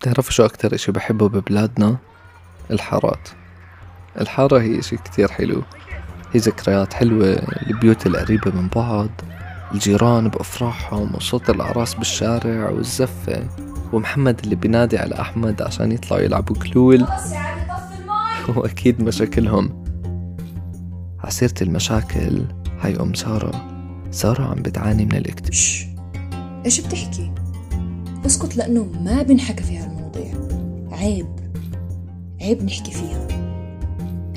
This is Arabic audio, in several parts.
بتعرف شو أكتر إشي بحبه ببلادنا؟ الحارات. الحارة هي إشي كتير حلو. هي ذكريات حلوة. البيوت القريبة من بعض الجيران بأفراحهم وصوت الأعراس بالشارع والزفة. ومحمد اللي بينادي على أحمد عشان يطلعوا يلعبوا كلول. وأكيد مشاكلهم. عسيرة المشاكل هاي أم سارة. سارة عم بتعاني من الاكتئاب. إيش بتحكي؟ اسكت لأنه ما بنحكى في هالمواضيع عيب. عيب نحكي فيها.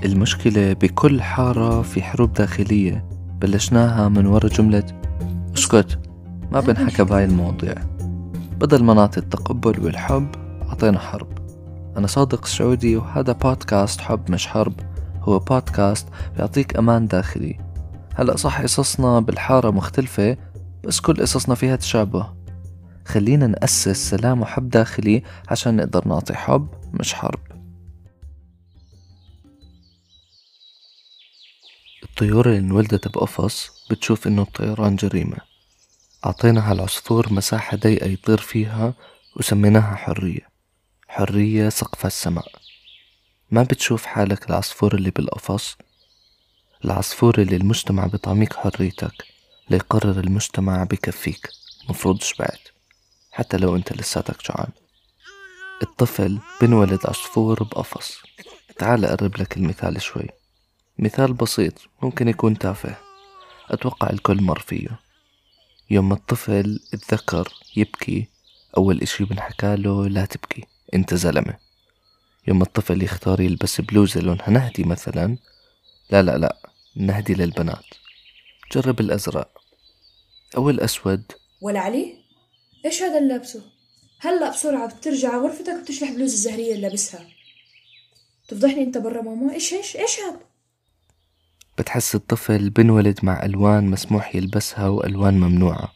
المشكلة بكل حارة في حروب داخلية. بلشناها من ورا جملة اسكت ما بنحكى بهاي المواضيع. بدل ما نعطي التقبل والحب أعطينا حرب. أنا صادق السعودي وهذا بودكاست حب مش حرب. هو بودكاست بيعطيك أمان داخلي. هلأ صح قصصنا بالحارة مختلفة بس كل قصصنا فيها تشابه. خلينا نأسس سلام وحب داخلي عشان نقدر نعطي حب مش حرب. الطيور اللي انولدت بقفص بتشوف إنه الطيران جريمة. أعطينا هالعصفور مساحة ضيقة يطير فيها وسميناها حرية. حرية سقف السماء. ما بتشوف حالك العصفور اللي بالقفص؟ العصفور اللي المجتمع بطعميك حريتك ليقرر المجتمع بكفيك. مفروض شبعت حتى لو أنت لساتك جوعان. الطفل بنولد عصفور بقفص. تعال أقرب لك المثال شوي. مثال بسيط ممكن يكون تافه. أتوقع الكل مر فيه. يوم الطفل الذكر يبكي أول إشي بنحكاله لا تبكي أنت زلمة. يوم الطفل يختار يلبس بلوزة لونها نهدي مثلا. لا لا لا نهدي للبنات. جرب الأزرق. أو الأسود ولا علي؟ إيش هذا اللي لابسه؟ هلا بسرعة بترجع غرفتك وتشلح بلوز الزهرية اللي لابسها. تفضحني أنت برا ماما إيش إيش إيش هذا؟ بتحس الطفل بنولد مع ألوان مسموح يلبسها وألوان ممنوعة.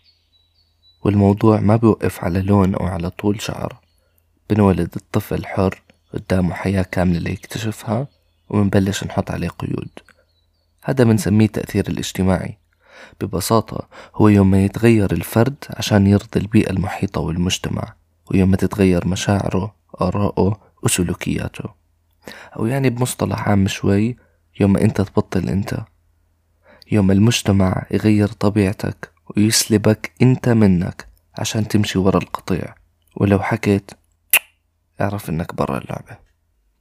والموضوع ما بيوقف على لون أو على طول شعر. بنولد الطفل حر قدامه حياة كاملة ليكتشفها ومنبلش نحط عليه قيود. هذا بنسميه التأثير الاجتماعي. ببساطة هو يوم ما يتغير الفرد عشان يرضي البيئة المحيطة والمجتمع ويوم ما تتغير مشاعره آراءه وسلوكياته. أو يعني بمصطلح عام شوي يوم ما أنت تبطل أنت. يوم المجتمع يغير طبيعتك ويسلبك أنت منك عشان تمشي ورا القطيع. ولو حكيت اعرف إنك برا اللعبة.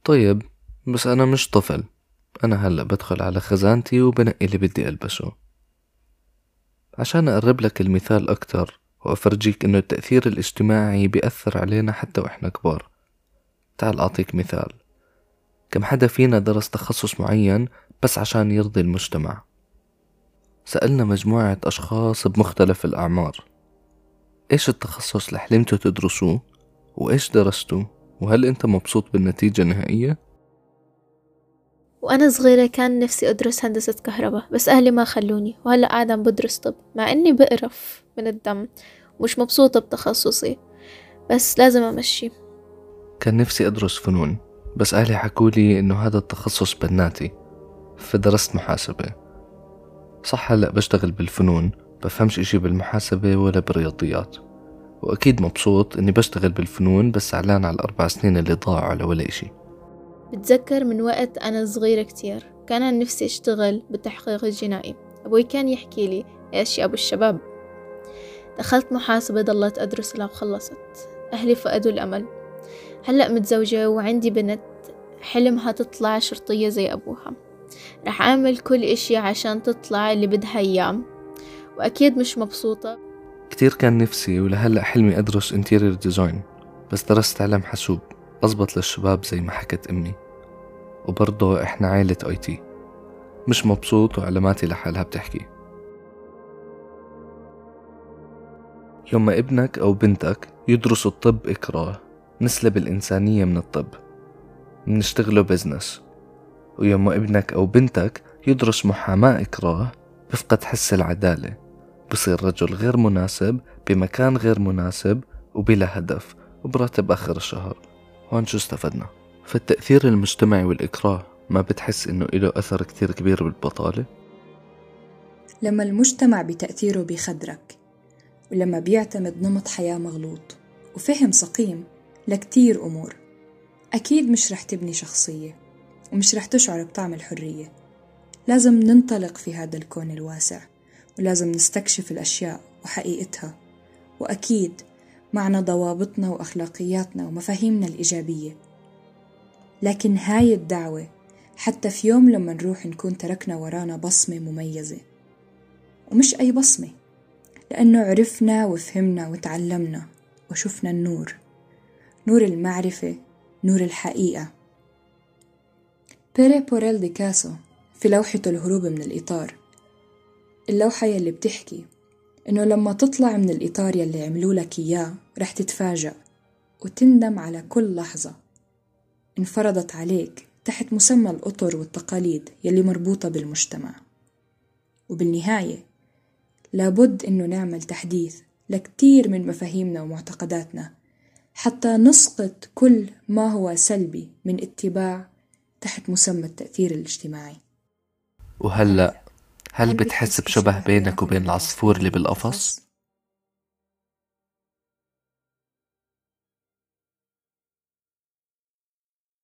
طيب بس أنا مش طفل. أنا هلأ بدخل على خزانتي وبنقي اللي بدي ألبسه. عشان أقرب لك المثال أكتر وأفرجيك إنه التأثير الاجتماعي بيأثر علينا حتى وإحنا كبار. تعال أعطيك مثال. كم حدا فينا درس تخصص معين بس عشان يرضي المجتمع. سألنا مجموعة أشخاص بمختلف الأعمار. إيش التخصص اللي حلمتوا تدرسوه؟ وإيش درستوا؟ وهل أنت مبسوط بالنتيجة النهائية؟ وأنا صغيرة كان نفسي أدرس هندسة كهرباء بس أهلي ما خلوني وهلأ قاعدة عم بدرس طب مع إني بقرف من الدم ومش مبسوطة بتخصصي بس لازم أمشي. كان نفسي أدرس فنون بس أهلي حكولي إنه هذا التخصص بناتي فدرست محاسبة. صح هلأ بشتغل بالفنون بفهمش إشي بالمحاسبة ولا بالرياضيات. وأكيد مبسوط إني بشتغل بالفنون بس زعلان على الأربع سنين اللي ضاعوا على ولا إشي. بتذكر من وقت أنا صغيرة كتير. كان عن نفسي أشتغل بالتحقيق الجنائي. أبوي كان يحكي لي إيش يا أبو الشباب. دخلت محاسبة ضلت أدرس وخلصت أهلي فقدوا الأمل. هلأ متزوجة وعندي بنت. حلمها تطلع شرطية زي أبوها. رح أعمل كل إشي عشان تطلع اللي بدها إياه. وأكيد مش مبسوطة. كتير كان نفسي ولهلأ حلمي أدرس interior design بس درست علم حاسوب. أزبط للشباب زي ما حكت أمي. وبرضه إحنا عائلة IT. مش مبسوط وعلاماتي لحالها بتحكي. يوم ما ابنك أو بنتك يدرسوا الطب إكراه نسلب الإنسانية من الطب. منشتغله بزنس. ويوم ما ابنك أو بنتك يدرس محاماة إكراه بفقد حس العدالة. بصير رجل غير مناسب بمكان غير مناسب وبلا هدف وبراتب آخر الشهر. هون شو استفدنا؟ فالتأثير المجتمعي والإكراه ما بتحس إنه إله أثر كتير كبير بالبطالة؟ لما المجتمع بتأثيره بيخدرك ولما بيعتمد نمط حياة مغلوط وفهم سقيم لكتير أمور أكيد مش رح تبني شخصية ومش رح تشعر بطعم الحرية لازم ننطلق في هذا الكون الواسع ولازم نستكشف الأشياء وحقيقتها وأكيد معنا ضوابطنا وأخلاقياتنا ومفاهيمنا الإيجابية. لكن هاي الدعوة حتى في يوم لما نروح نكون تركنا ورانا بصمة مميزة. ومش أي بصمة لأنه عرفنا وفهمنا وتعلمنا وشفنا النور. نور المعرفة نور الحقيقة. بيري بوريل دي كاسو في لوحته الهروب من الإطار. اللوحة يلي بتحكي إنه لما تطلع من الإطار يلي عملوا لك إياه رح تتفاجأ وتندم على كل لحظة. انفرضت عليك تحت مسمى الأطر والتقاليد يلي مربوطة بالمجتمع. وبالنهاية لابد إنه نعمل تحديث لكتير من مفاهيمنا ومعتقداتنا حتى نسقط كل ما هو سلبي من اتباع تحت مسمى التأثير الاجتماعي. وهلأ هل بتحس بشبه بينك وبين العصفور اللي بالقفص؟